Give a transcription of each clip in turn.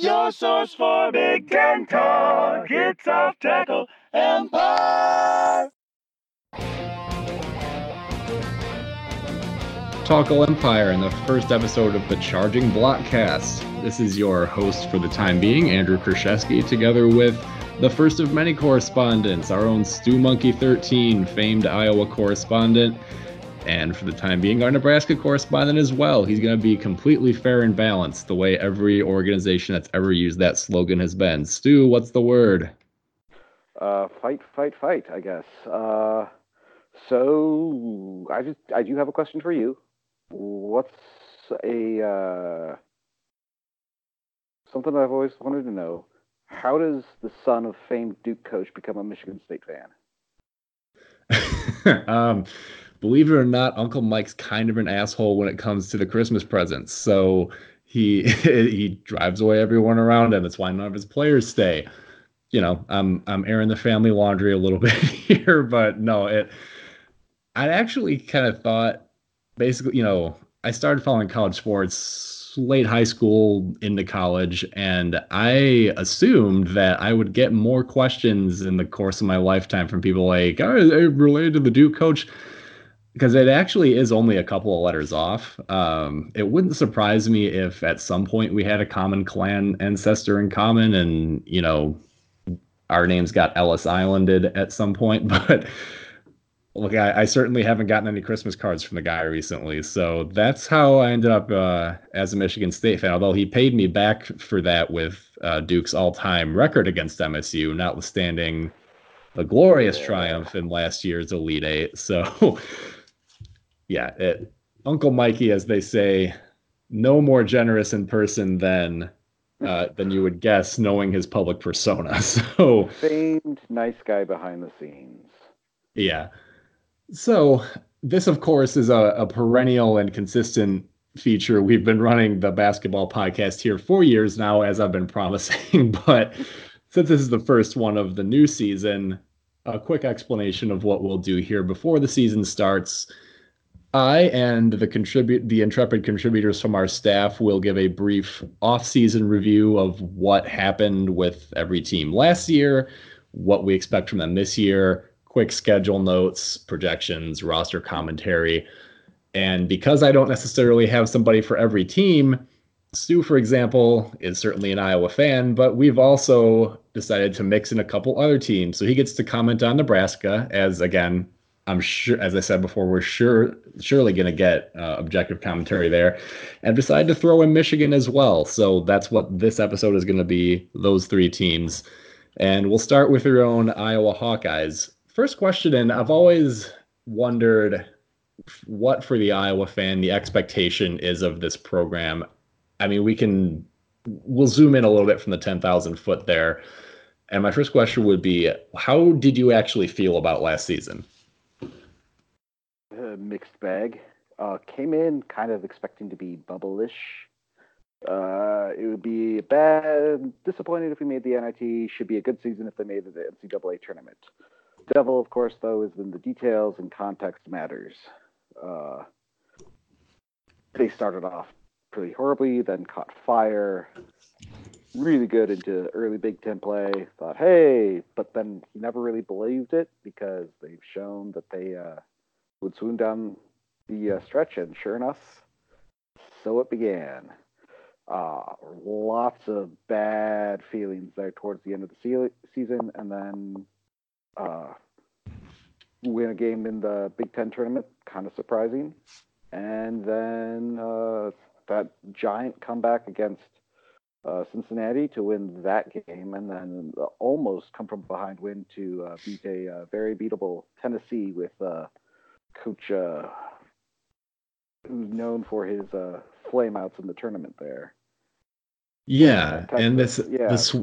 Your source for Big Ten talk. It's off tackle empire. Empire in the first episode of the Charging Blockcast. This is your host for the time being, Andrew Kraszewski, together with the first of many correspondents, our own Stew Monkey 13, famed Iowa correspondent, and for the time being, our Nebraska correspondent as well. He's going to be completely fair and balanced, the way every organization that's ever used that slogan has been. Stu, what's the word? Uh, fight, fight, fight. I guess. Uh, so I just I do have a question for you. What's a uh, something I've always wanted to know? How does the son of famed Duke coach become a Michigan State fan? um, believe it or not, Uncle Mike's kind of an asshole when it comes to the Christmas presents. So he he drives away everyone around him. That's why none of his players stay. You know, I'm I'm airing the family laundry a little bit here, but no, it. I actually kind of thought basically, you know, I started following college sports late high school into college, and I assumed that I would get more questions in the course of my lifetime from people like, "Are oh, related to the Duke coach?" Because it actually is only a couple of letters off. Um, it wouldn't surprise me if at some point we had a common clan ancestor in common, and you know, our names got Ellis Islanded at some point, but look, I, I, certainly haven't gotten any Christmas cards from the guy recently. So that's how I ended up uh, as a Michigan State fan. Although he paid me back for that with uh, Duke's all-time record against MSU, notwithstanding the glorious triumph in last year's Elite Eight. So, yeah, it, Uncle Mikey, as they say, no more generous in person than uh, than you would guess, knowing his public persona. So famed nice guy behind the scenes. Yeah. So, this, of course, is a, a, perennial and consistent feature. We've been running the basketball podcast here for years now, as I've been promising. but since this is the first one of the new season, a quick explanation of what we'll do here before the season starts. I and the contribute the intrepid contributors from our staff will give a brief off-season review of what happened with every team last year, what we expect from them this year, quick schedule notes, projections, roster commentary. And because I don't necessarily have somebody for every team, Stu, for example, is certainly an Iowa fan, but we've also decided to mix in a couple other teams. So he gets to comment on Nebraska, as again, I'm sure, as I said before, we're sure surely going to get uh, objective commentary there, and decided to throw in Michigan as well. So that's what this episode is going to be: those three teams, and we'll start with your own Iowa Hawkeyes. First question, and I've always wondered what for the Iowa fan the expectation is of this program. I mean, we can we'll zoom in a little bit from the 10,000 foot there. And my first question would be how did you actually feel about last season? Mixed bag. Uh, came in kind of expecting to be bubble-ish. Uh, it would be bad, disappointed if we made the NIT. Should be a good season if they made the NCAA tournament devil, of course, though, is in the details and context matters. Uh, they started off pretty horribly, then caught fire. Really good into early Big Ten play. Thought, hey, but then he never really believed it because they've shown that they uh, would swoon down the uh, stretch, and sure enough, so it began. Uh, lots of bad feelings there towards the end of the season, and then uh, win a game in the Big Ten tournament, kind of surprising. And then uh, that giant comeback against uh, Cincinnati to win that game, and then the almost come from behind win to uh, beat a uh, very beatable Tennessee with uh, Coach uh, who's known for his uh, flameouts in the tournament there. Yeah, and this yeah. this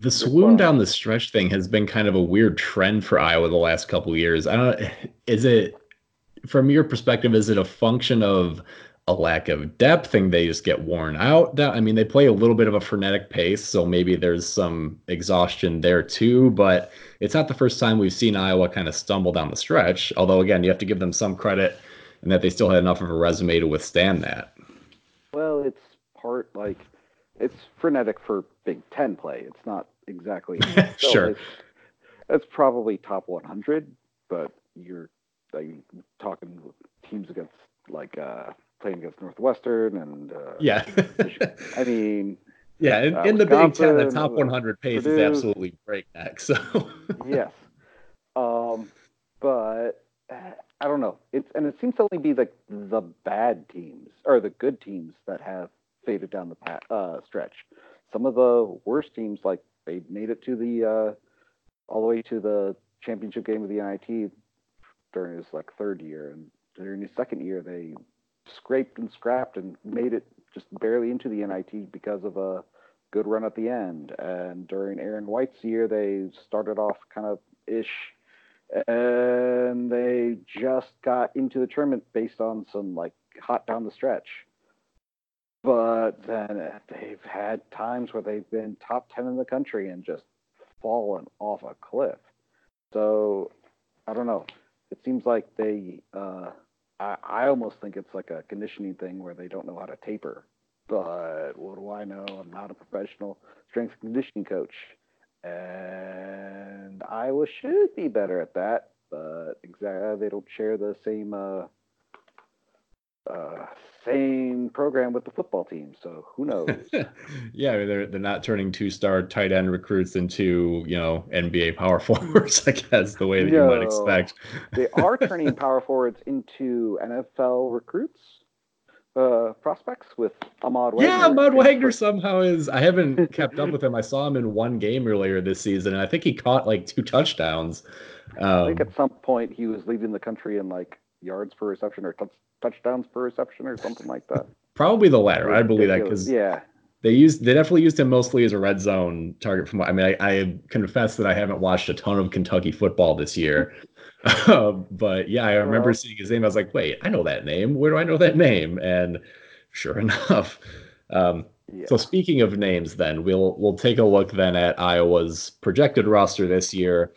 the swoon down the stretch thing has been kind of a weird trend for Iowa the last couple years. I don't is it from your perspective is it a function of a lack of depth and they just get worn out? I mean, they play a little bit of a frenetic pace, so maybe there's some exhaustion there too, but it's not the first time we've seen Iowa kind of stumble down the stretch, although again, you have to give them some credit and that they still had enough of a resume to withstand that. Well, it's part like it's frenetic for Big Ten play. It's not exactly sure. It's, it's probably top 100, but you're like talking teams against like uh, playing against Northwestern and uh, yeah. I mean, yeah, in, uh, in the Big Ten, the top uh, 100 pace is absolutely breakneck. So yes. Um, but I don't know. It's and it seems to only be like the bad teams or the good teams that have faded down the uh, stretch. Some of the worst teams, like they made it to the uh, all the way to the championship game of the NIT during his like third year, and during his second year they scraped and scrapped and made it just barely into the NIT because of a good run at the end. And during Aaron White's year, they started off kind of ish, and they just got into the tournament based on some like hot down the stretch. But then they've had times where they've been top 10 in the country and just fallen off a cliff. So I don't know. It seems like they, uh, I, I almost think it's like a conditioning thing where they don't know how to taper. But what do I know? I'm not a professional strength and conditioning coach. And Iowa should be better at that. But exactly, they don't share the same uh, uh, same program with the football team. So who knows? yeah, they're they're not turning two star tight end recruits into you know NBA power forwards. I guess the way that you might expect. they are turning power forwards into NFL recruits, uh, prospects with Ahmad Wagner. Yeah, Ahmad Wagner somehow is. I haven't kept up with him. I saw him in one game earlier this season, and I think he caught like two touchdowns. I Um, think at some point he was leading the country in like yards per reception or touch, touchdowns per reception or something like that. probably the latter. I believe that because yeah, they used they definitely used him mostly as a red zone target. From what- I mean, I, I confess that I haven't watched a ton of Kentucky football this year, Um, but yeah, I remember Well- seeing his name. I was like, wait, I know that name. Where do I know that name? And sure enough. Um, yeah. So speaking of names, then we'll we'll take a look then at Iowa's projected roster this year.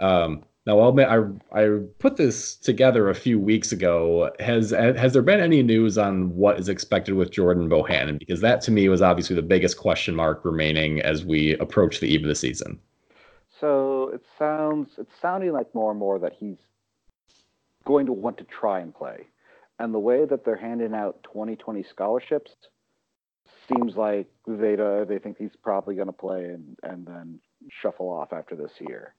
Um, now, I'll admit, I I put this together a few weeks ago. Has has there been any news on what is expected with Jordan Bohannon? Because that to me was obviously the biggest question mark remaining as we approach the eve of the season. So it sounds it's sounding like more and more that he's going to want to try and play. And the way that they're handing out 2020 scholarships seems like they they think he's probably going to play and and then shuffle off after this year.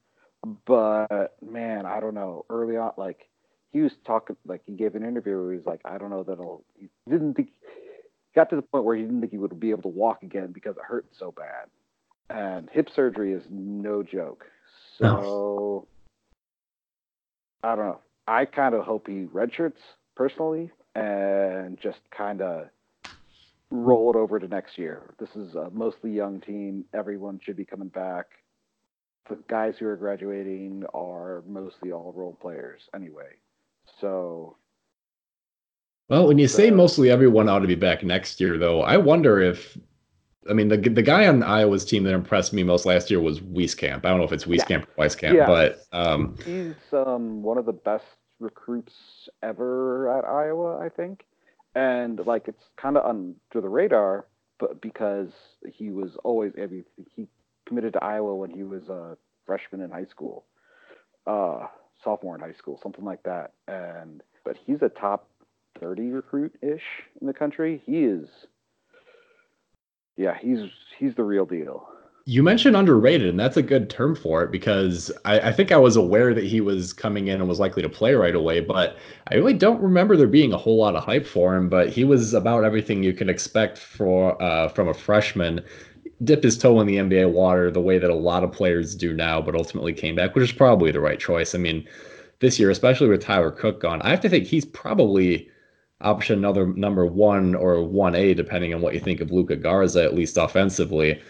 But man, I don't know. Early on, like he was talking, like he gave an interview where he was like, I don't know that he'll. He didn't think. Got to the point where he didn't think he would be able to walk again because it hurt so bad and hip surgery is no joke. So I don't know. I kind of hope he redshirts personally and just kind of roll it over to next year. This is a mostly young team. Everyone should be coming back. The guys who are graduating are mostly all role players anyway. So Well, when you say mostly everyone ought to be back next year, though, I wonder if. I mean, the the guy on Iowa's team that impressed me most last year was Wieskamp. I don't know if it's Wieskamp or Weiskamp, Yeah. but um, he's um, one of the best recruits ever at Iowa, I think. And like it's kind of under the radar, but because he was always I mean, he committed to Iowa when he was a freshman in high school, uh, sophomore in high school, something like that. And but he's a top thirty recruit ish in the country. He is, yeah, he's he's the real deal. You mentioned underrated, and that's a good term for it because I, I think I was aware that he was coming in and was likely to play right away, but I really don't remember there being a whole lot of hype for him. But he was about everything you can expect for uh, from a freshman. Dipped his toe in the NBA water the way that a lot of players do now, but ultimately came back, which is probably the right choice. I mean, this year, especially with Tyler Cook gone, I have to think he's probably option another number one or one A, depending on what you think of Luka Garza, at least offensively.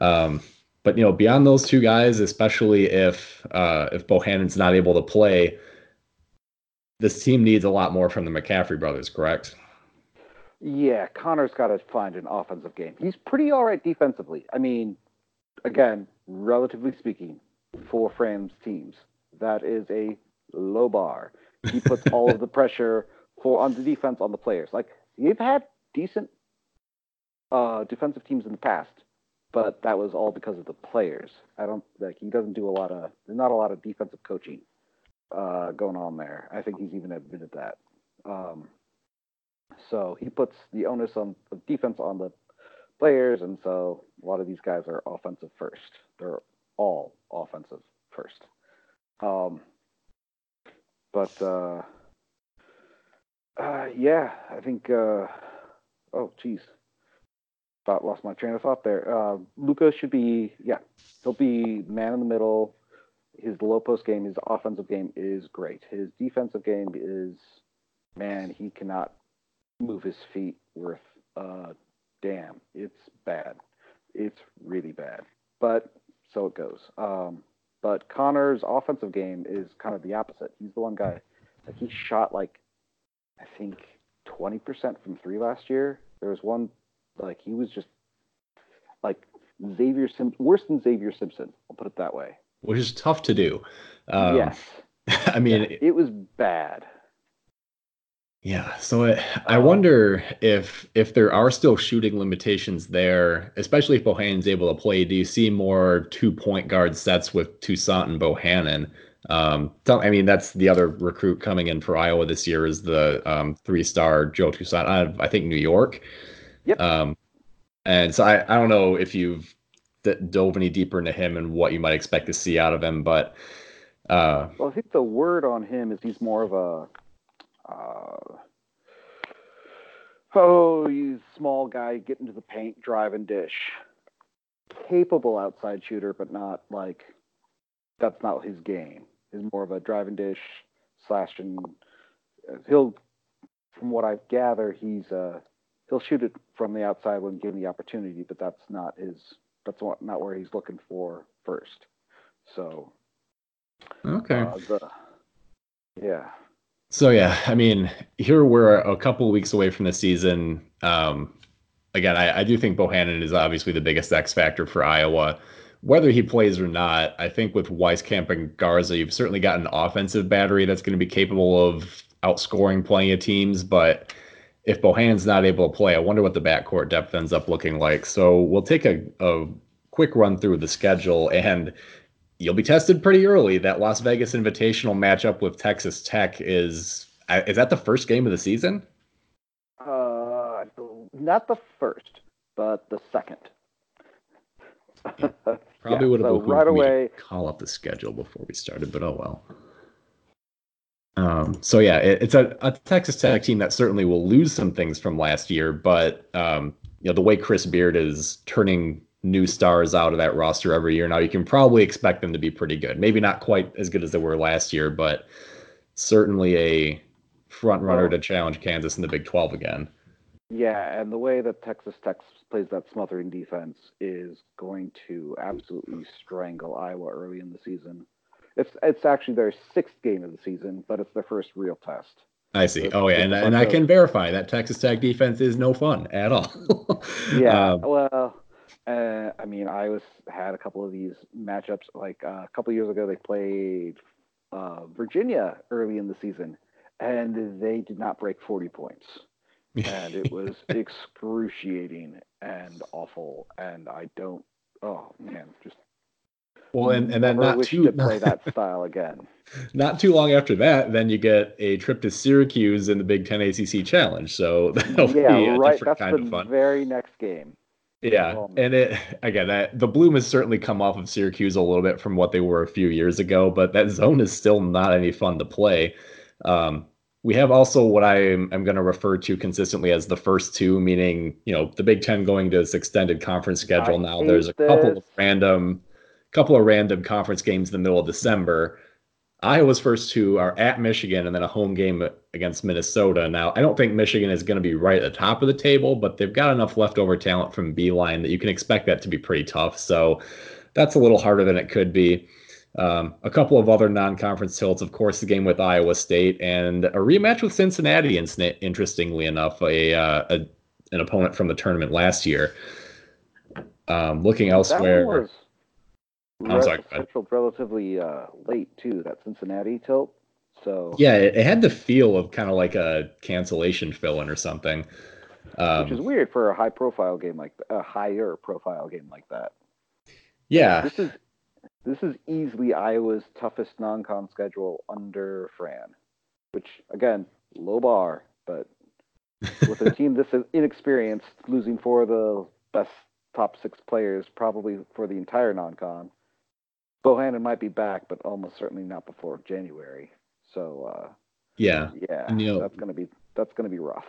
Um, but you know, beyond those two guys, especially if uh, if Bohannon's not able to play, this team needs a lot more from the McCaffery brothers. Correct? Yeah, Connor's got to find an offensive game. He's pretty all right defensively. I mean, again, relatively speaking, four Fran's teams. That is a low bar. He puts all of the pressure for on the defense on the players. Like they've had decent uh, defensive teams in the past, but that was all because of the players. I don't like he doesn't do a lot of there's not a lot of defensive coaching uh, going on there. I think he's even admitted that. Um, so he puts the onus on the defense on the players, and so a lot of these guys are offensive first. They're all offensive first. Um, but uh, uh, yeah, I think. Uh, oh, geez, thought lost my train of thought there. Uh, Luka should be yeah, he'll be man in the middle. His low post game, his offensive game is great. His defensive game is man, he cannot move his feet worth uh damn. It's bad. It's really bad. But so it goes. Um, but Connor's offensive game is kind of the opposite. He's the one guy like he shot like I think 20% from three last year. There was one like he was just like Xavier Sim worse than Xavier Simpson. I'll put it that way. Which is tough to do. Um, yes. I mean, it, it was bad. Yeah, so it, I wonder if if there are still shooting limitations there, especially if Bohannon's able to play. Do you see more two point guard sets with Toussaint and Bohannon? Um, I mean, that's the other recruit coming in for Iowa this year is the um, three star Joe Toussaint out of I think New York. Yep. Um, and so I, I don't know if you've d- dove any deeper into him and what you might expect to see out of him, but uh, well, I think the word on him is he's more of a uh, oh, you small guy, get into the paint, driving dish. Capable outside shooter, but not like that's not his game. He's more of a driving dish slash and he'll, from what I gather, he's uh he'll shoot it from the outside when given the opportunity, but that's not his. That's what, not where he's looking for first. So okay, uh, the, yeah. So yeah, I mean, here we're a couple weeks away from the season. Um, again, I, I, do think Bohannon is obviously the biggest X factor for Iowa. Whether he plays or not, I think with Wieskamp and Garza, you've certainly got an offensive battery that's going to be capable of outscoring plenty of teams. But if Bohannon's not able to play, I wonder what the backcourt depth ends up looking like. So we'll take a, a quick run through the schedule and you'll be tested pretty early. That Las Vegas Invitational matchup with Texas Tech is is that the first game of the season? Uh, not the first, but the second. Probably yeah, would have so right away call up the schedule before we started, but oh well. Um, so yeah, it, it's a, a, Texas Tech team that certainly will lose some things from last year, but um, you know the way Chris Beard is turning new stars out of that roster every year. Now you can probably expect them to be pretty good. Maybe not quite as good as they were last year, but certainly a front runner to challenge Kansas in the Big 12 again. Yeah, and the way that Texas Tech plays that smothering defense is going to absolutely strangle Iowa early in the season. It's it's actually their sixth game of the season, but it's their first real test. I see. So oh yeah, and, and I can verify that Texas Tech defense is no fun at all. yeah, um, well, uh, I mean, I was had a couple of these matchups. Like uh, a couple years ago, they played uh, Virginia early in the season, and they did not break forty points, and it was excruciating and awful. And I don't. Oh man, just well, and, and then not too to play that style again. Not too long after that, then you get a trip to Syracuse in the Big Ten ACC Challenge. So that'll yeah, be a right. different That's kind the of fun. very next game. Yeah, um, and it again that the bloom has certainly come off of Syracuse a little bit from what they were a few years ago, but that zone is still not any fun to play. Um, we have also what I am, going to refer to consistently as the first two, meaning you know the Big Ten going to this extended conference schedule I now. There's a couple of random, couple of random conference games in the middle of December. Iowa's first two are at Michigan and then a home game against Minnesota. Now, I don't think Michigan is going to be right at the top of the table, but they've got enough leftover talent from Beilein that you can expect that to be pretty tough. So that's a little harder than it could be. Um, a couple of other non-conference tilts, of course, the game with Iowa State and a rematch with Cincinnati. Interestingly enough, a, uh, a an opponent from the tournament last year. Um, looking elsewhere. I'm sorry. Scheduled relatively uh, late too. That Cincinnati tilt. So yeah, it, it had the feel of kind of like a cancellation fill-in or something. Um, which is weird for a high profile game like a higher profile game like that. yeah, This is this is easily Iowa's toughest non-con schedule under Fran, which again low bar, but with a team this inexperienced, losing four of the best top six players probably for the entire non-con. Bohannon might be back, but almost certainly not before January. So uh, yeah. yeah, you know- that's gonna be that's gonna be rough.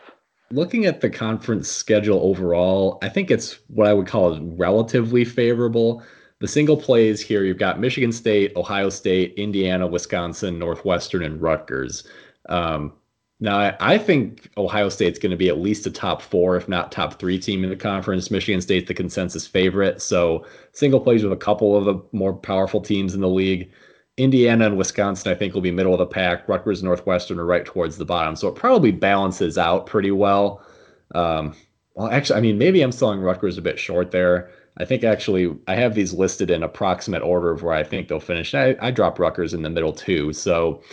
Looking at the conference schedule overall, I think it's what I would call relatively favorable. The single plays here, you've got Michigan State, Ohio State, Indiana, Wisconsin, Northwestern, and Rutgers. Um, now, I, I think Ohio State's going to be at least a top four, if not top three team in the conference. Michigan State's the consensus favorite. So, single plays with a couple of the more powerful teams in the league. Indiana and Wisconsin, I think, will be middle of the pack. Rutgers, Northwestern are right towards the bottom. So, it probably balances out pretty well. Um, well, actually, I mean, maybe I'm selling Rutgers a bit short there. I think actually I have these listed in approximate order of where I think they'll finish. I, I dropped Rutgers in the middle too. So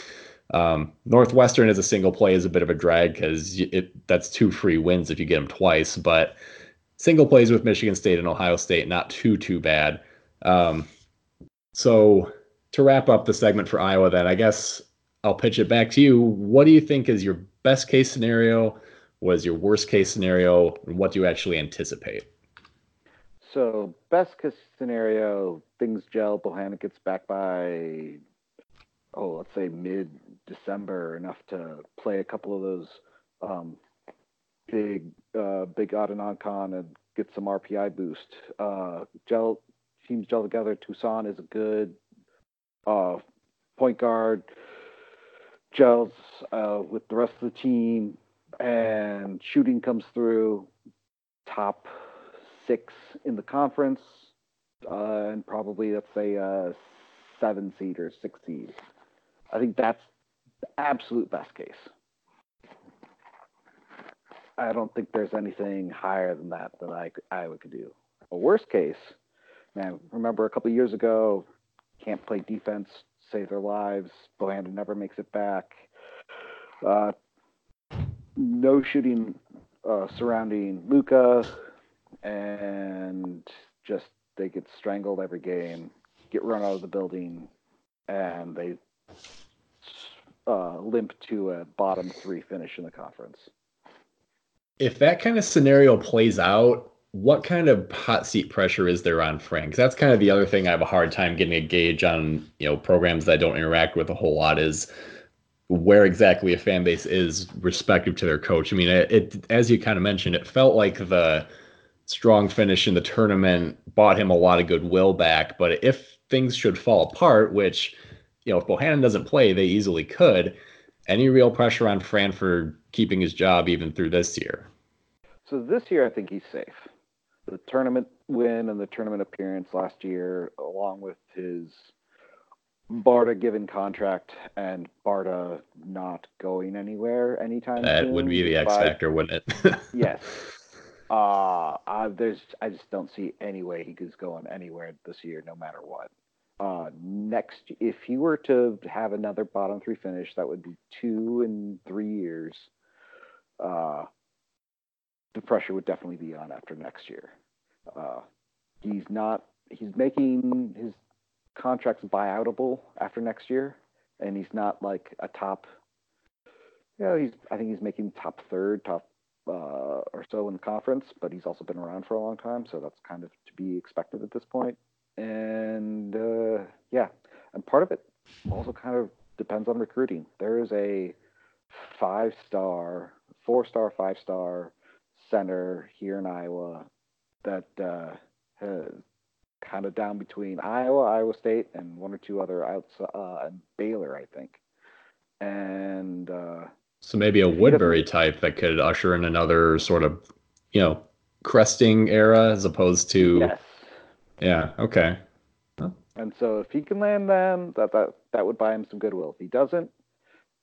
um, Northwestern as a single play is a bit of a drag because that's two free wins if you get them twice. But single plays with Michigan State and Ohio State not too too bad. Um, so to wrap up the segment for Iowa, then I guess I'll pitch it back to you. What do you think is your best case scenario? What is your worst case scenario? And what do you actually anticipate? So best case scenario, things gel. Bohannon gets back by, oh, let's say mid December, enough to play a couple of those um, big, uh, big odd and get some RPI boost. Uh, gel teams gel together. Toussaint is a good uh, point guard. Gels uh, with the rest of the team, and shooting comes through. Top six in the conference, uh, and probably let's say a seven seed or six seed. I think that's the absolute best case. I don't think there's anything higher than that that I Iowa could do. A worst case, man. Remember a couple years ago, can't play defense, save their lives. Bohannon never makes it back. Uh, no shooting uh, surrounding Luka and just they get strangled every game, get run out of the building, and they uh, limp to a bottom three finish in the conference. If that kind of scenario plays out, what kind of hot seat pressure is there on Fran? that's kind of the other thing I have a hard time getting a gauge on. You know, programs that I don't interact with a whole lot is where exactly a fan base is respective to their coach. I mean, it, it as you kind of mentioned, it felt like the strong finish in the tournament bought him a lot of goodwill back. But if things should fall apart, which you know, if Bohannon doesn't play, they easily could. Any real pressure on Fran for keeping his job even through this year? So this year, I think he's safe. The tournament win and the tournament appearance last year, along with his Barta given contract and Barta not going anywhere anytime That soon. would be the X factor, wouldn't it? Yes. Uh, I, there's, I just don't see any way he is going anywhere this year, no matter what. Uh, next, if he were to have another bottom three finish, that would be two in three years. Uh, the pressure would definitely be on after next year. Uh, he's not. He's making his contracts buyoutable after next year, and he's not like a top. You know, he's. I think he's making top third, top uh, or so in the conference, but he's also been around for a long time, so that's kind of to be expected at this point. And uh, yeah, and part of it also kind of depends on recruiting. There is a five-star, four-star, five-star center here in Iowa that uh, kind of down between Iowa, Iowa State, and one or two other outs, uh, and Baylor, I think. And uh, So maybe a Woodbury type that could usher in another sort of, you know, cresting era as opposed to yes, yeah, okay. And so if he can land them, that that that would buy him some goodwill. If he doesn't,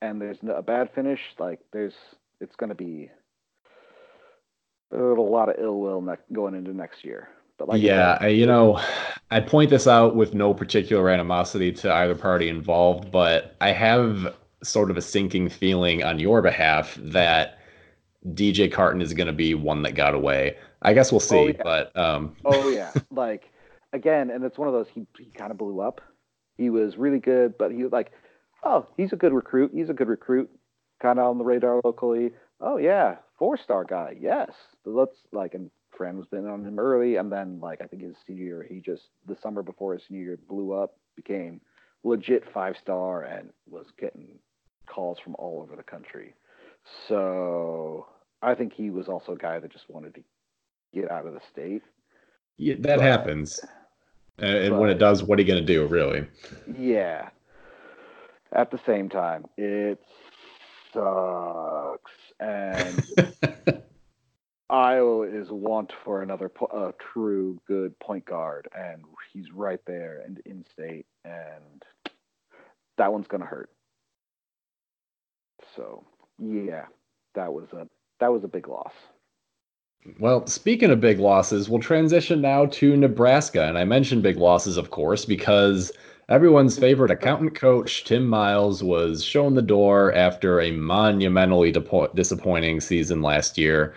and there's no- a bad finish, like there's it's going to be a lot of ill will ne- going into next year. But like yeah, I, you know, I point this out with no particular animosity to either party involved, but I have sort of a sinking feeling on your behalf that DJ Carton is going to be one that got away. I guess we'll see. Oh, yeah. But um... oh yeah, like again, and it's one of those. He he kind of blew up. He was really good, but he was like, oh, he's a good recruit. He's a good recruit. Kind of on the radar locally. Oh yeah, four star guy. Yes, let's like and Fran was been on him early, and then like I think his senior year, he just the summer before his senior year blew up, became legit five star, and was getting calls from all over the country. So I think he was also a guy that just wanted to get out of the state. Yeah, that but, happens. And but, when it does, what are you going to do, really? Yeah. At the same time, it sucks. And Iowa is want for another po- true good point guard, and he's right there and in state, and that one's going to hurt. So yeah, that was a that was a big loss. Well, speaking of big losses, we'll transition now to Nebraska. And I mentioned big losses, of course, because everyone's favorite accountant coach, Tim Miles, was shown the door after a monumentally disappointing season last year.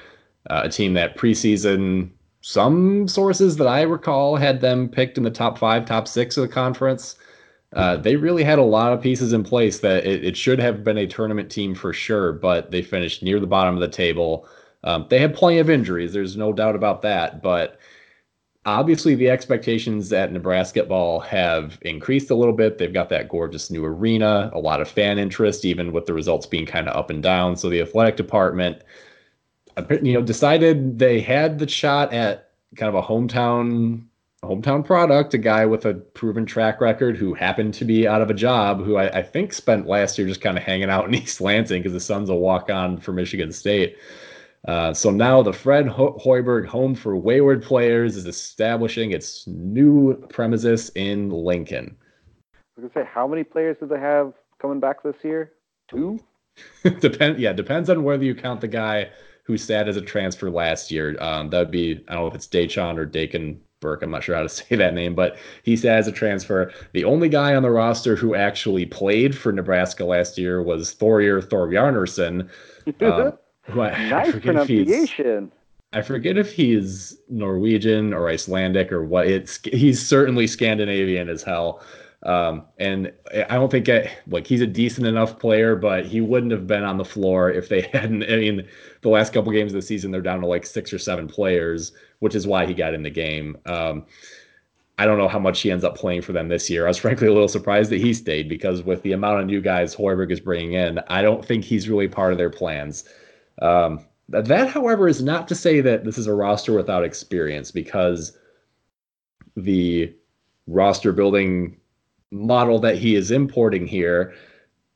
Uh, a team that preseason, some sources that I recall had them picked in the top five, top six of the conference. Uh, they really had a lot of pieces in place that it, it, should have been a tournament team for sure, but they finished near the bottom of the table. Um, they had plenty of injuries, there's no doubt about that, but obviously the expectations at Nebraska ball have increased a little bit. They've got that gorgeous new arena, a lot of fan interest, even with the results being kind of up and down. So the athletic department, you know, decided they had the shot at kind of a hometown hometown product, a guy with a proven track record who happened to be out of a job, who I, I think spent last year just kind of hanging out in East Lansing because the son's a walk on for Michigan State. Uh, so now the Fred Ho- Hoiberg Home for Wayward Players is establishing its new premises in Lincoln. I was gonna say, how many players do they have coming back this year? Two. Depend. Yeah, depends on whether you count the guy who sat as a transfer last year. Um, that would be I don't know if it's Daychon or Dakin Burke. I'm not sure how to say that name, but he said as a transfer. The only guy on the roster who actually played for Nebraska last year was Thorir Thorbjarnarson. Who I, nice I pronunciation. I forget if he's Norwegian or Icelandic or what. It's he's certainly Scandinavian as hell. Um, and I don't think I, like he's a decent enough player, but he wouldn't have been on the floor if they hadn't. I mean, the last couple games of the season, they're down to like six or seven players, which is why he got in the game. Um, I don't know how much he ends up playing for them this year. I was frankly a little surprised that he stayed because with the amount of new guys Hoiberg is bringing in, I don't think he's really part of their plans. Um, that, however, is not to say that this is a roster without experience because the roster building model that he is importing here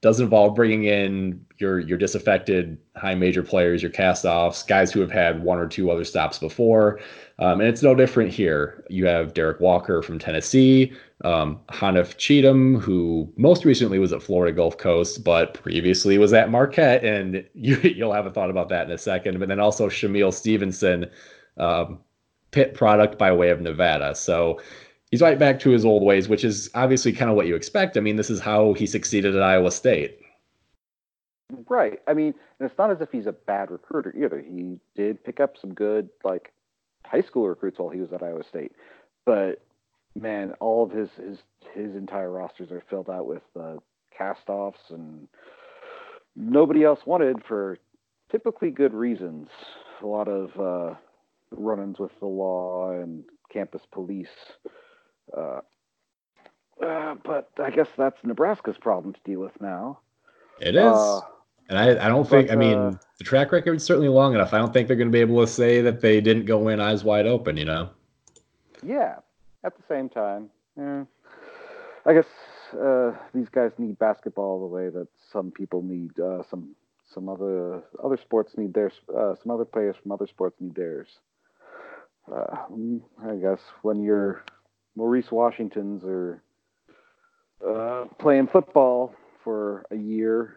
does involve bringing in your your disaffected high major players, your cast-offs, guys who have had one or two other stops before, um, and it's no different here. You have Derek Walker from Tennessee, um, Haanif Cheatham, who most recently was at Florida Gulf Coast, but previously was at Marquette, and you, will have a thought about that in a second. But then also Shamiel Stevenson, um, Pitt product by way of Nevada. So he's right back to his old ways, which is obviously kind of what you expect. I mean, this is how he succeeded at Iowa State. Right. I mean, and it's not as if he's a bad recruiter either. He did pick up some good like high school recruits while he was at Iowa State, but man, all of his his his entire rosters are filled out with uh, cast-offs and nobody else wanted for typically good reasons. A lot of uh, run-ins with the law and campus police uh, uh, but I guess that's Nebraska's problem to deal with now. It is. Uh, and I, I don't but, think, I mean, uh, the track record is certainly long enough. I don't think they're going to be able to say that they didn't go in eyes wide open, you know? Yeah. At the same time, yeah. I guess uh, these guys need basketball the way that some people need uh, some some other other sports need theirs. Uh, some other players from other sports need theirs. Uh, I guess when you're Maurice Washingtons or uh, playing football for a year.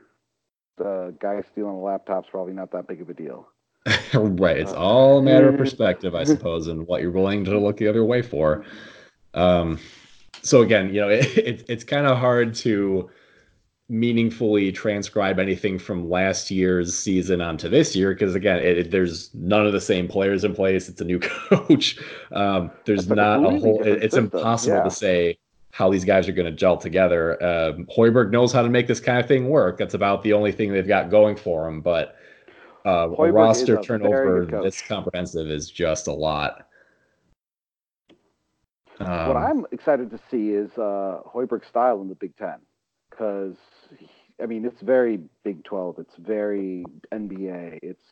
The guy stealing a laptop's probably not that big of a deal. right. It's uh, all a matter of perspective, I suppose, and what you're willing to look the other way for. Um, so again, you know, it, it it's kind of hard to meaningfully transcribe anything from last year's season onto this year because again it, it, there's none of the same players in place it's a new coach um, there's not a whole it, it's impossible yeah. to say how these guys are going to gel together um, Hoiberg knows how to make this kind of thing work that's about the only thing they've got going for them but uh, a roster a turnover this comprehensive is just a lot um, what i'm excited to see is uh, Hoiberg's style in the big ten because I mean, it's very Big 12. It's very NBA. It's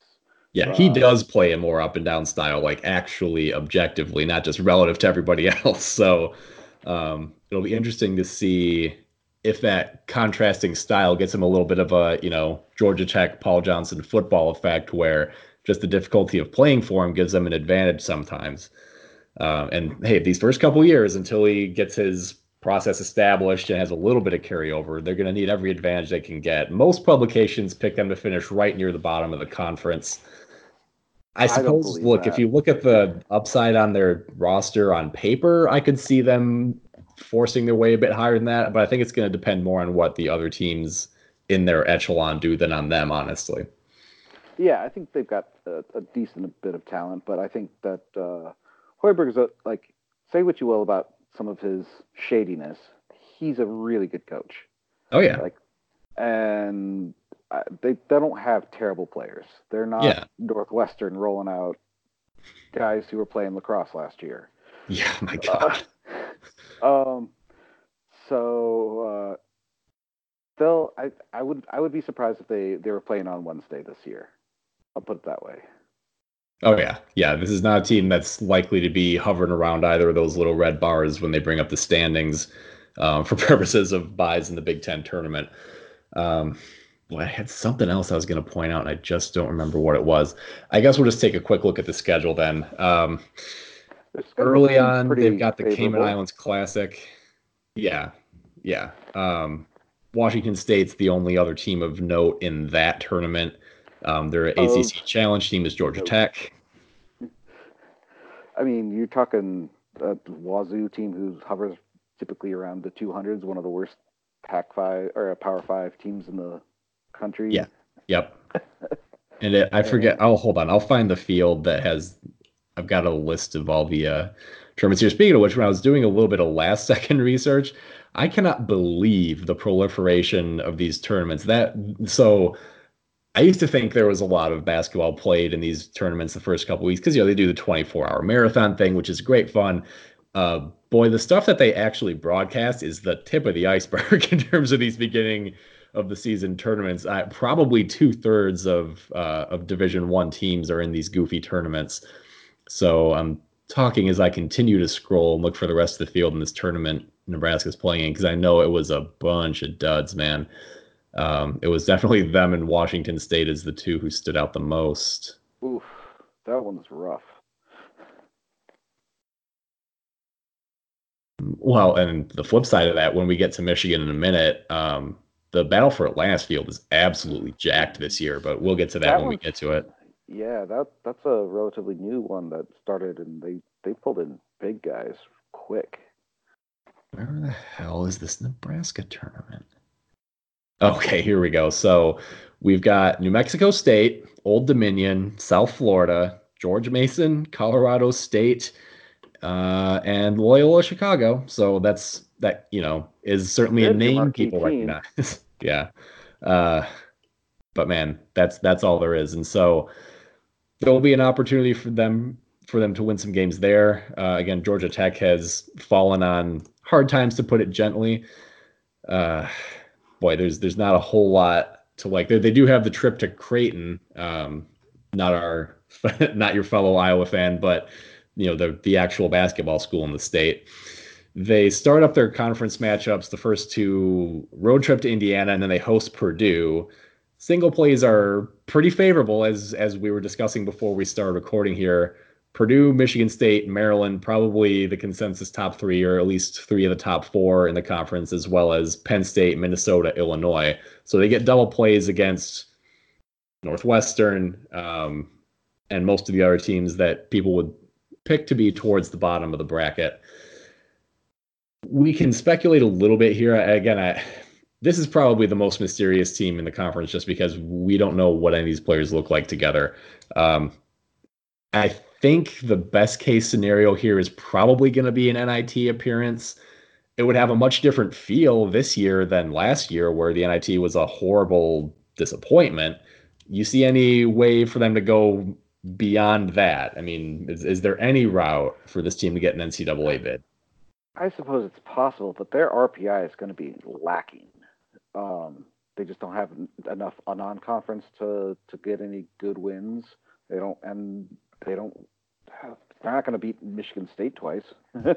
yeah, he uh, does play a more up and down style, like actually objectively, not just relative to everybody else. So um, it'll be interesting to see if that contrasting style gets him a little bit of a, you know, Georgia Tech, Paul Johnson football effect where just the difficulty of playing for him gives them an advantage sometimes. Uh, and hey, these first couple years until he gets his process established and has a little bit of carryover, they're going to need every advantage they can get. Most publications pick them to finish right near the bottom of the conference. I suppose, I look, that. if you look at the upside on their roster on paper, I could see them forcing their way a bit higher than that, but I think it's going to depend more on what the other teams in their echelon do than on them, honestly. Yeah, I think they've got a, a decent bit of talent, but I think that uh, Hoiberg is a, like, say what you will about some of his shadiness, he's a really good coach. Oh yeah. Like, and they they don't have terrible players. They're not yeah. Northwestern rolling out guys who were playing lacrosse last year. Yeah, my God. Uh, um, so uh, they'll. I I would I would be surprised if they they were playing on Wednesday this year. I'll put it that way. Oh yeah, yeah. This is not a team that's likely to be hovering around either of those little red bars when they bring up the standings um, for purposes of byes in the Big Ten tournament. Um, well, I had something else I was going to point out, and I just don't remember what it was. I guess we'll just take a quick look at the schedule then. Um, early on, they've got the favorable. Cayman Islands Classic. Yeah, yeah. Um, Washington State's the only other team of note in that tournament. Um, their oh. ACC Challenge team is Georgia Tech. I mean, you're talking a Wazoo team who hovers typically around the 200s, one of the worst Pac five or Power Five teams in the country. Yeah. Yep. and it, I forget. Oh, hold on. I'll find the field that has. I've got a list of all the uh, tournaments here. Speaking of which, when I was doing a little bit of last second research, I cannot believe the proliferation of these tournaments. That so I used to think there was a lot of basketball played in these tournaments the first couple weeks because you know they do the 24 hour marathon thing, which is great fun. Uh, boy, the stuff that they actually broadcast is the tip of the iceberg in terms of these beginning of the season tournaments. Uh, probably two thirds of uh, of Division One teams are in these goofy tournaments. So I'm talking as I continue to scroll and look for the rest of the field in this tournament Nebraska's playing in because I know it was a bunch of duds, man um, it was definitely them and Washington State as the two who stood out the most. Oof, that one's rough. Well, and the flip side of that, when we get to Michigan in a minute, um, the battle for Atlantis Field is absolutely jacked this year, but we'll get to that, that when we get to it. Yeah, that that's a relatively new one that started, and they they pulled in big guys quick. Where the hell is this Nebraska tournament? Okay, here we go. So we've got New Mexico State, Old Dominion, South Florida, George Mason, Colorado State, uh, and Loyola Chicago. So that's that. You know, is certainly a name people team. recognize. yeah, uh, but man, that's that's all there is. And so there will be an opportunity for them for them to win some games there. Uh, again, Georgia Tech has fallen on hard times, to put it gently. Uh, boy, there's there's not a whole lot to like. They, they do have the trip to Creighton, um, not our not your fellow Iowa fan, but you know the the actual basketball school in the state. They start up their conference matchups. The first two road trip to Indiana, and then they host Purdue. Single plays are pretty favorable, as as we were discussing before we started recording here. Purdue, Michigan State, Maryland, probably the consensus top three, or at least three of the top four in the conference, as well as Penn State, Minnesota, Illinois. So they get double plays against Northwestern um, and most of the other teams that people would pick to be towards the bottom of the bracket. We can speculate a little bit here. Again, I this is probably the most mysterious team in the conference just because we don't know what any of these players look like together. Um, I think the best case scenario here is probably going to be an NIT appearance. It would have a much different feel this year than last year, where the NIT was a horrible disappointment. You see any way for them to go beyond that? I mean, is, is there any route for this team to get an NCAA bid? I suppose it's possible, but their RPI is going to be lacking. Um, they just don't have enough a non-conference to to get any good wins. They don't, and they don't. Have, they're not going to beat Michigan State twice. well,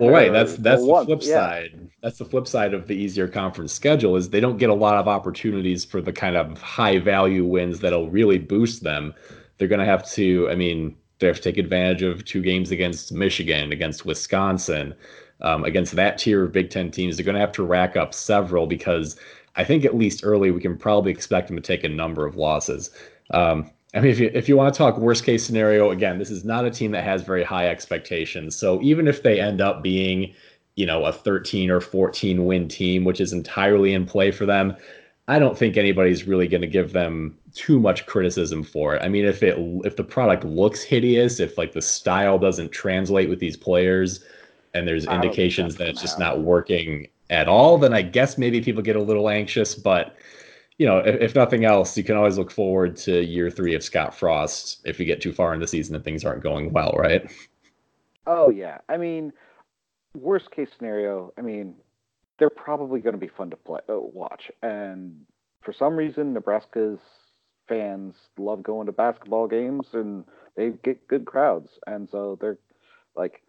right. That's that's the flip yeah. side. That's the flip side of the easier conference schedule is they don't get a lot of opportunities for the kind of high value wins that'll really boost them. They're going to have to. I mean, they have to take advantage of two games against Michigan, against Wisconsin um, against that tier of Big Ten teams. They're going to have to rack up several because I think at least early we can probably expect them to take a number of losses. Um, I mean, if you if you want to talk worst case scenario, again, this is not a team that has very high expectations. So even if they end up being, you know, a 13 or 14 win team, which is entirely in play for them, I don't think anybody's really going to give them too much criticism for it. I mean, if it if the product looks hideous, if like the style doesn't translate with these players, and there's indications that it's just not working at all, then I guess maybe people get a little anxious. But you know, if, if, nothing else, you can always look forward to year three of Scott Frost if you get too far in the season and things aren't going well, right? Oh yeah, I mean, worst case scenario, I mean, they're probably going to be fun to play, uh, watch, and for some reason, Nebraska's fans love going to basketball games and they get good crowds, and so they're like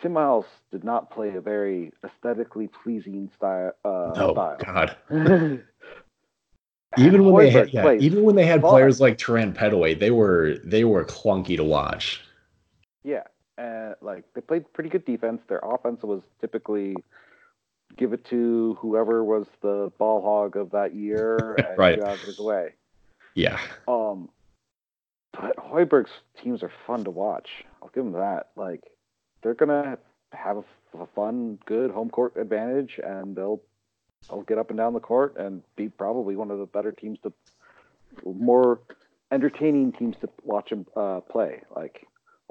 Tim Miles did not play a very aesthetically pleasing style. Uh, oh style. God! even when they had, yeah, even when they had players like Terran Petteway, they were they were clunky to watch. Yeah, and like they played pretty good defense. Their offense was typically give it to whoever was the ball hog of that year and right. out of his way. Yeah. Um, but Hoiberg's teams are fun to watch. I'll give them that. Like they're gonna have a, a fun, good home court advantage, and they'll they'll get up and down the court and be probably one of the better teams to more entertaining teams to watch them uh, play. Like,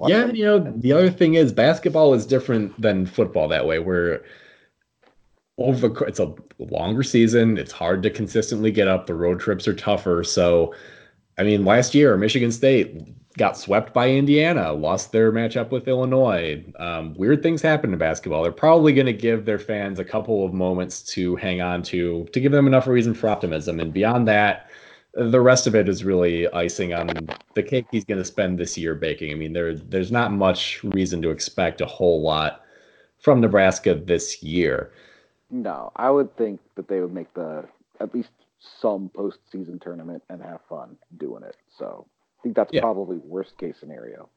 yeah, them. you know, the other thing is basketball is different than football that way, where over it's a longer season. It's hard to consistently get up. The road trips are tougher. So, I mean, last year Michigan State got swept by Indiana, lost their matchup with Illinois. Um, weird things happen in basketball. They're probably going to give their fans a couple of moments to hang on to to give them enough reason for optimism. And beyond that, the rest of it is really icing on the cake he's going to spend this year baking. I mean, there there's not much reason to expect a whole lot from Nebraska this year. No, I would think that they would make the at least some postseason tournament and have fun doing it. So I think that's yeah. probably worst case scenario.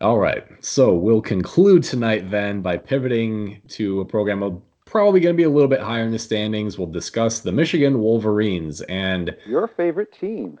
All right. So we'll conclude tonight then by pivoting to a program of probably going to be a little bit higher in the standings. We'll discuss the Michigan Wolverines and your favorite team.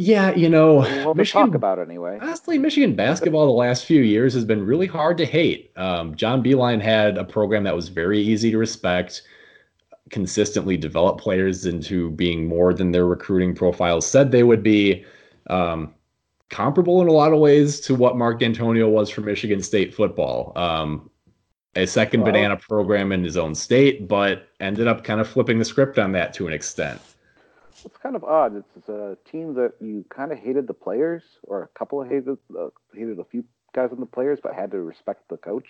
Yeah, you know, well, Michigan, talk about anyway. Honestly, Michigan basketball the last few years has been really hard to hate. Um, John Beilein had a program that was very easy to respect, consistently developed players into being more than their recruiting profiles said they would be. Um, comparable in a lot of ways to what Mark Dantonio was for Michigan State football. Um, a second well, banana program in his own state, but ended up kind of flipping the script on that to an extent it's kind of odd. It's, a team that you kind of hated the players, or a couple of hated uh, hated a few guys on the players, but had to respect the coach.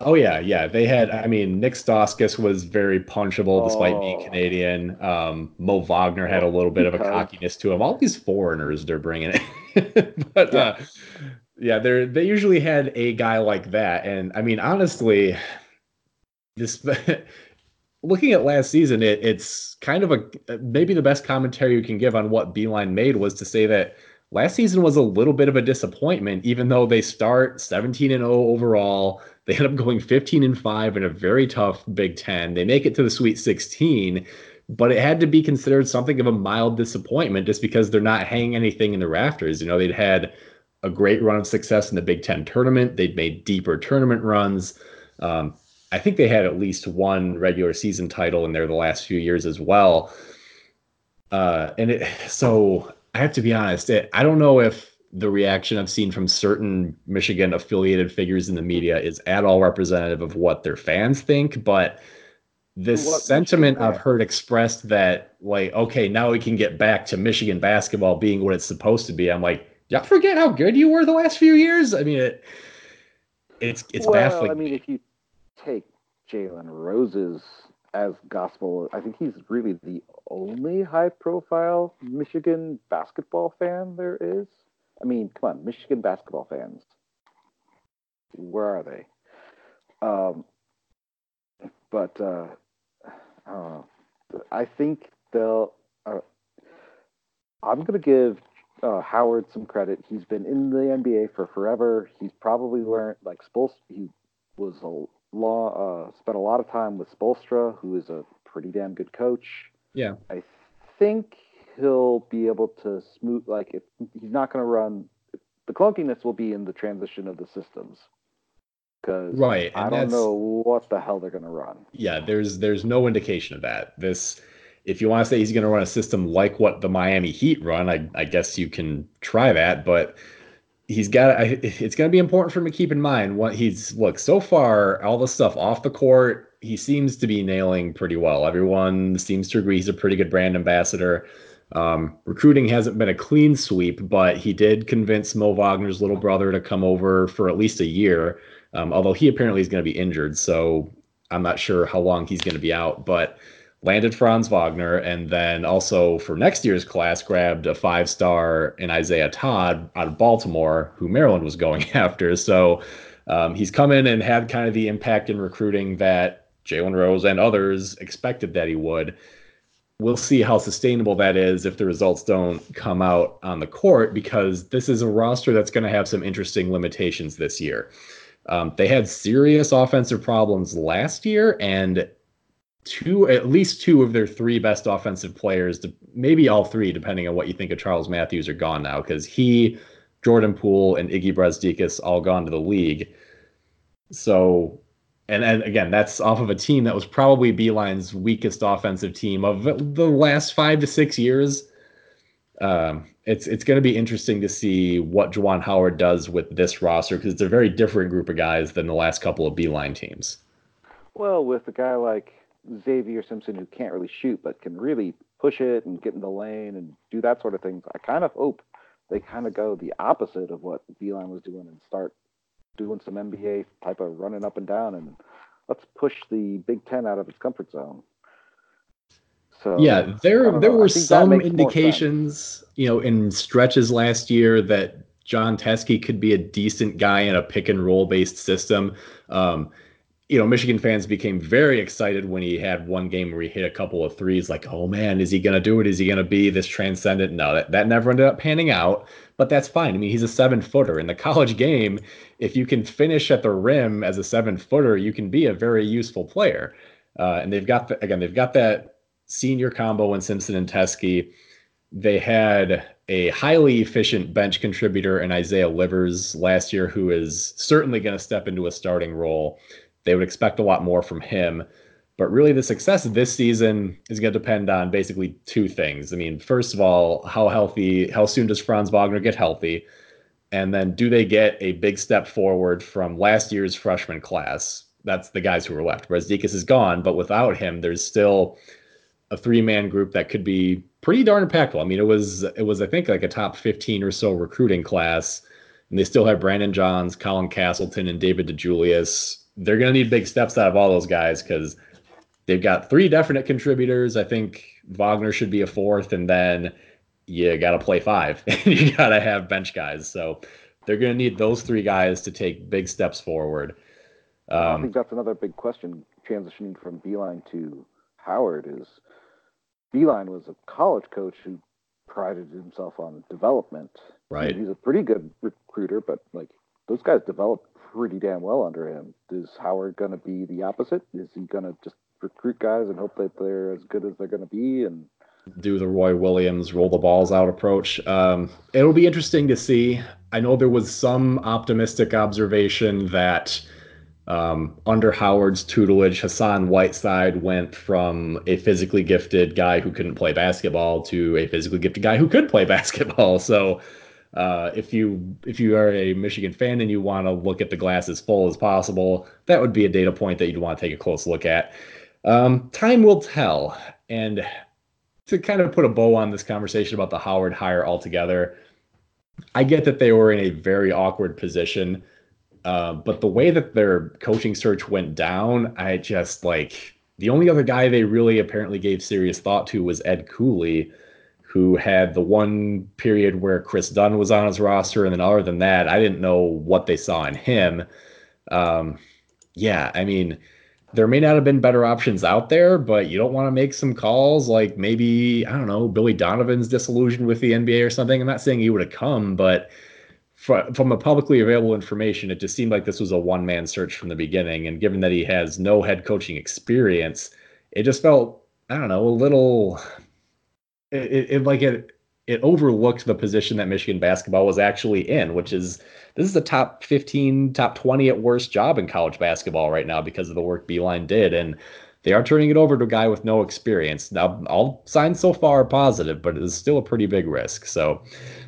Oh yeah, yeah. They had. I mean, Nick Stauskas was very punchable despite oh. being Canadian. Um, Mo Wagner had a little bit of a cockiness to him. All these foreigners they're bringing in, but yeah. Uh, yeah, they're they usually had a guy like that, and I mean, honestly, this looking at last season, it, it's kind of a maybe the best commentary you can give on what Beilein made was to say that last season was a little bit of a disappointment, even though they start 17 and 0 overall. They end up going 15 and 5 in a very tough Big Ten. They make it to the Sweet 16, but it had to be considered something of a mild disappointment just because they're not hanging anything in the rafters. You know, they'd had a great run of success in the Big Ten tournament, they'd made deeper tournament runs. Um, I think they had at least one regular season title in there the last few years as well. Uh, and it, so I have to be honest, it, I don't know if the reaction I've seen from certain Michigan affiliated figures in the media is at all representative of what their fans think, but this what sentiment I've heard expressed that like, okay, now we can get back to Michigan basketball being what it's supposed to be. I'm like, y'all forget how good you were the last few years? I mean, it, it's it's well, baffling. I mean, if you take Jalen Rose's as gospel, I think he's really the only high profile Michigan basketball fan there is. I mean, come on, Michigan basketball fans. Where are they? Um, but uh, uh, I think they'll. Uh, I'm going to give uh, Howard some credit. He's been in the NBA for forever. He's probably learned like Spoelstra. He was a law uh, spent a lot of time with Spoelstra, who is a pretty damn good coach. Yeah, I think he'll be able to smooth. Like if he's not going to run, the clunkiness will be in the transition of the systems. Because right, I don't know what the hell they're going to run. Yeah, there's there's no indication of that. This if you want to say he's going to run a system like what the Miami Heat run, I, I guess you can try that. But he's got it's going to be important for him to keep in mind what he's look so far all the stuff off the court he seems to be nailing pretty well. Everyone seems to agree he's a pretty good brand ambassador. Um, recruiting hasn't been a clean sweep but he did convince mo wagner's little brother to come over for at least a year um, although he apparently is going to be injured so i'm not sure how long he's going to be out but landed Franz Wagner, and then also for next year's class grabbed a five star in Isaiah Todd out of Baltimore, who Maryland was going after. So um, he's come in and had kind of the impact in recruiting that Jalen Rose and others expected that he would. We'll see how sustainable that is if the results don't come out on the court, because this is a roster that's going to have some interesting limitations this year. Um, they had serious offensive problems last year, and two at least two of their three best offensive players maybe all three depending on what you think of charles matthews are gone now because he jordan poole and iggy brazdeikis all gone to the league so and, and again that's off of a team that was probably Beilein's weakest offensive team of the last five to six years um, it's it's going to be interesting to see what Juwan Howard does with this roster because it's a very different group of guys than the last couple of Beilein teams. Well, with a guy like Xavier Simpson who can't really shoot but can really push it and get in the lane and do that sort of thing. I kind of hope they kind of go the opposite of what Beilein was doing and start doing some NBA type of running up and down and let's push the Big Ten out of its comfort zone. So yeah, there there were some indications, you know, in stretches last year that Jon Teske could be a decent guy in a pick and roll based system. Um, you know, Michigan fans became very excited when he had one game where he hit a couple of threes. Like, oh man, is he going to do it? Is he going to be this transcendent? No, that, that never ended up panning out, but that's fine. I mean, he's a seven footer. In the college game, if you can finish at the rim as a seven footer, you can be a very useful player. Uh, and they've got, the, again, they've got that senior combo in Simpson and Teske. They had a highly efficient bench contributor in Isaiah Livers last year, who is certainly going to step into a starting role. They would expect a lot more from him. But really, the success of this season is going to depend on basically two things. I mean, first of all, how healthy, how soon does Franz Wagner get healthy? And then do they get a big step forward from last year's freshman class? That's the guys who were left. Brazdeikis is gone, but without him, there's still a three-man group that could be pretty darn impactful. I mean, it was it was I think like a top 15 or so recruiting class, and they still have Brandon Johns, Colin Castleton, and David DeJulius they're going to need big steps out of all those guys because they've got three definite contributors. I think Wagner should be a fourth, and then you got to play five. and you got to have bench guys. So they're going to need those three guys to take big steps forward. Um, I think that's another big question transitioning from Beilein to Howard is Beilein was a college coach who prided himself on development. Right. he's a pretty good recruiter, but like those guys developed pretty damn well under him. Is Howard going to be the opposite? Is he going to just recruit guys and hope that they're as good as they're going to be and do the Roy Williams roll the balls out approach? Um, it'll be interesting to see. I know there was some optimistic observation that um, under Howard's tutelage, Hassan Whiteside went from a physically gifted guy who couldn't play basketball to a physically gifted guy who could play basketball. So uh, if you if you are a Michigan fan and you want to look at the glass as full as possible, that would be a data point that you'd want to take a close look at. Um, time will tell. And to kind of put a bow on this conversation about the Howard hire altogether, I get that they were in a very awkward position. Uh, but the way that their coaching search went down, I just like the only other guy they really apparently gave serious thought to was Ed Cooley who had the one period where Kris Dunn was on his roster, and then other than that, I didn't know what they saw in him. Um, yeah, I mean, there may not have been better options out there, but you don't want to make some calls like maybe I don't know Billy Donovan's disillusioned with the NBA or something. I'm not saying he would have come, but from a publicly available information, it just seemed like this was a one man search from the beginning. And given that he has no head coaching experience, it just felt I don't know a little it, it like it it overlooked the position that Michigan basketball was actually in, which is this is the top 15, top 20 at worst job in college basketball right now because of the work Beilein did. And they are turning it over to a guy with no experience. Now, all signs so far are positive, but it is still a pretty big risk. So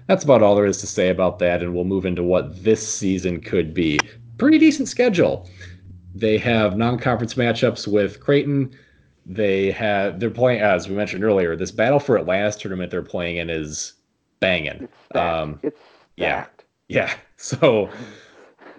that's about all there is to say about that. And we'll move into what this season could be. Pretty decent schedule. They have non conference matchups with Creighton, they have they're playing as we mentioned earlier. This battle for Atlantis tournament they're playing in is banging. It's um, it's yeah, yeah. So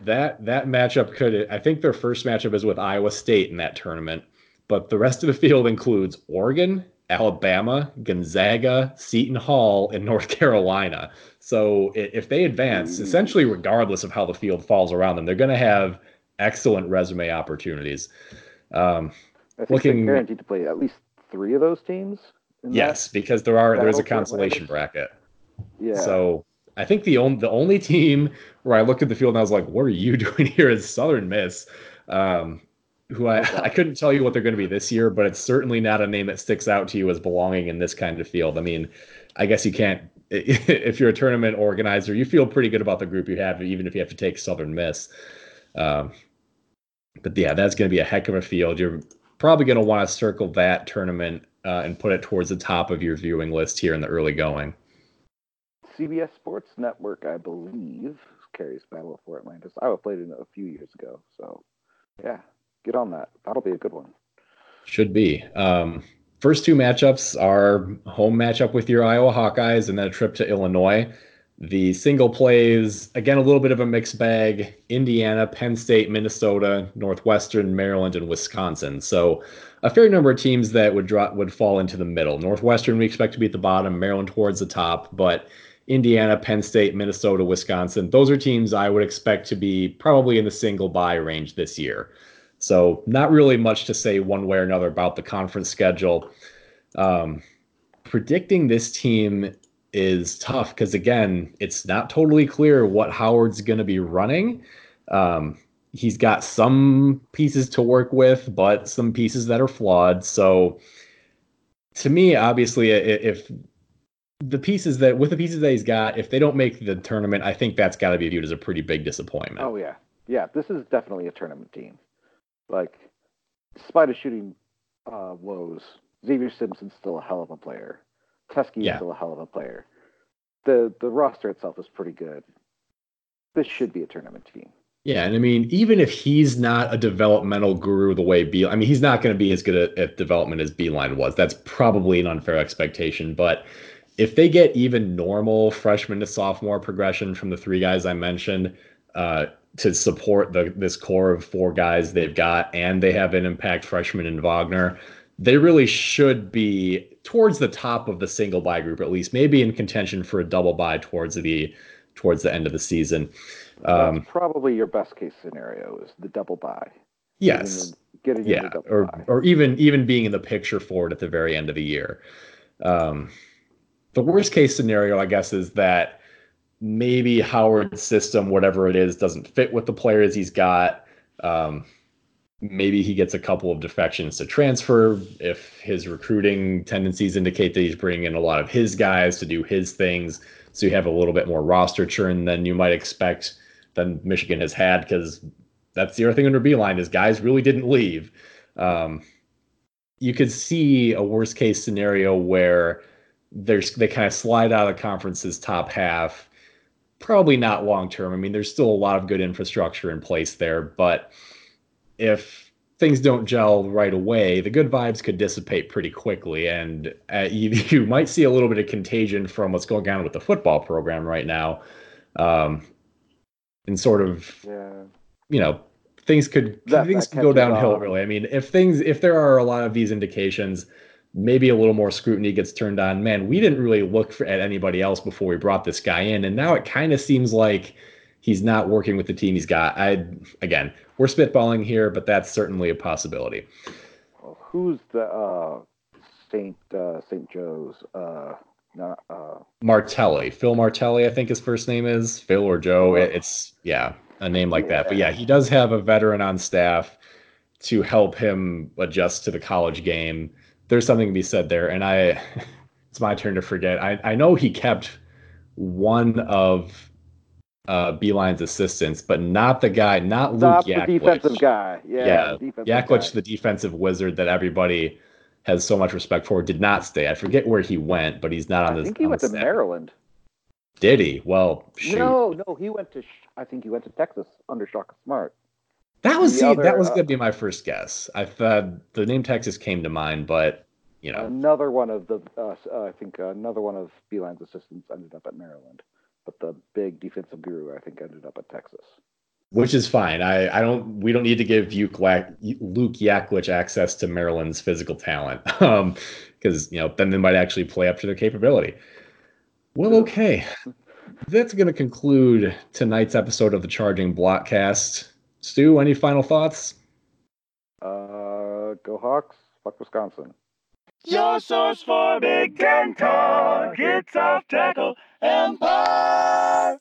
that that matchup could I think their first matchup is with Iowa State in that tournament, but the rest of the field includes Oregon, Alabama, Gonzaga, Seton Hall, and North Carolina. So if they advance, essentially regardless of how the field falls around them, they're going to have excellent resume opportunities. Um, I think looking they're guaranteed to play at least three of those teams. Yes, because there are there is a consolation bracket. Yeah. So I think the only the only team where I looked at the field and I was like, "What are you doing here?" is Southern Miss, um, who I I couldn't tell you what they're going to be this year, but it's certainly not a name that sticks out to you as belonging in this kind of field. I mean, I guess you can't if you're a tournament organizer, you feel pretty good about the group you have, even if you have to take Southern Miss. Um, but yeah, that's going to be a heck of a field. You're probably going to want to circle that tournament uh, and put it towards the top of your viewing list here in the early going. CBS Sports Network, I believe, carries Battle for Fort Atlantis. I played it a few years ago, so yeah, get on that. That'll be a good one. Should be. Um, first two matchups are home matchup with your Iowa Hawkeyes and then a trip to Illinois. The single plays, again, a little bit of a mixed bag Indiana, Penn State, Minnesota, Northwestern, Maryland, and Wisconsin. So a fair number of teams that would drop would fall into the middle. Northwestern we expect to be at the bottom, Maryland towards the top, but Indiana, Penn State, Minnesota, Wisconsin, those are teams I would expect to be probably in the single bye range this year. So not really much to say one way or another about the conference schedule. Um, predicting this team is tough because again, it's not totally clear what Howard's going to be running. Um, he's got some pieces to work with, but some pieces that are flawed. So, to me, obviously, if the pieces that with the pieces that he's got, if they don't make the tournament, I think that's got to be viewed as a pretty big disappointment. Oh yeah, yeah. This is definitely a tournament team. Like, despite his shooting uh, woes, Xavier Simpson's still a hell of a player. Teske yeah. is still a hell of a player. The the roster itself is pretty good. This should be a tournament team. Yeah, and I mean, even if he's not a developmental guru the way B, I mean, he's not going to be as good at, at development as Beilein was. That's probably an unfair expectation. But if they get even normal freshman to sophomore progression from the three guys I mentioned uh, to support the this core of four guys they've got, and they have an impact freshman in Wagner, they really should be towards the top of the single bye group at least, maybe in contention for a double bye towards the towards the end of the season. Um, That's probably your best case scenario is the double bye. Yes. getting yeah, double or or even even being in the picture for it at the very end of the year. Um, the worst case scenario, I guess, is that maybe Howard's system, whatever it is, doesn't fit with the players he's got. Um, maybe he gets a couple of defections to transfer if his recruiting tendencies indicate that he's bringing in a lot of his guys to do his things. So you have a little bit more roster churn than you might expect than Michigan has had because that's the other thing under Beilein is guys really didn't leave. Um, you could see a worst case scenario where there's they kind of slide out of the conference's top half. Probably not long term. I mean, there's still a lot of good infrastructure in place there, but if things don't gel right away, the good vibes could dissipate pretty quickly, and uh, you, you might see a little bit of contagion from what's going on with the football program right now, um, and sort of yeah. you know things could That- things that could go downhill really. I mean, if things if there are a lot of these indications, maybe a little more scrutiny gets turned on. Man, we didn't really look for, at anybody else before we brought this guy in, and now it kind of seems like he's not working with the team he's got. I again, we're spitballing here, but that's certainly a possibility. Who's the uh, Saint uh, Saint Joe's? Uh, not, uh, Martelli, Phil Martelli, I think his first name is Phil or Joe. It- it's yeah, a name like that. But yeah, he does have a veteran on staff to help him adjust to the college game. There's something to be said there, and I, it's my turn to forget. I I know he kept one of uh Beilein's assistants, but not the guy, not Luke not the Yaklich. defensive guy. Yeah, Yeah, defensive Yaklich, guy. the defensive wizard that everybody has so much respect for, did not stay. I forget where he went, but he's not on I this. I think he went to. Maryland. Did he? Well, shoot. No, no, he went to. I think he went to Texas under Shaka Smart. that was see, other, that was uh, gonna be my first guess. I thought the name Texas came to mind, but you know, Another one of the. Uh, uh, I think another one of Beilein's assistants ended up at Maryland, but the big defensive guru I think ended up at Texas. which is fine. I, I don't we don't need to give Luke, Lack, Luke Yaklich access to Maryland's physical talent. Um, because you know, then they might actually play up to their capability. Well, okay. That's gonna conclude tonight's episode of the Charging Blockcast. Stu, any final thoughts? Uh, go Hawks! Fuck Wisconsin. Your source for Big Ten talk. It's off tackle empire.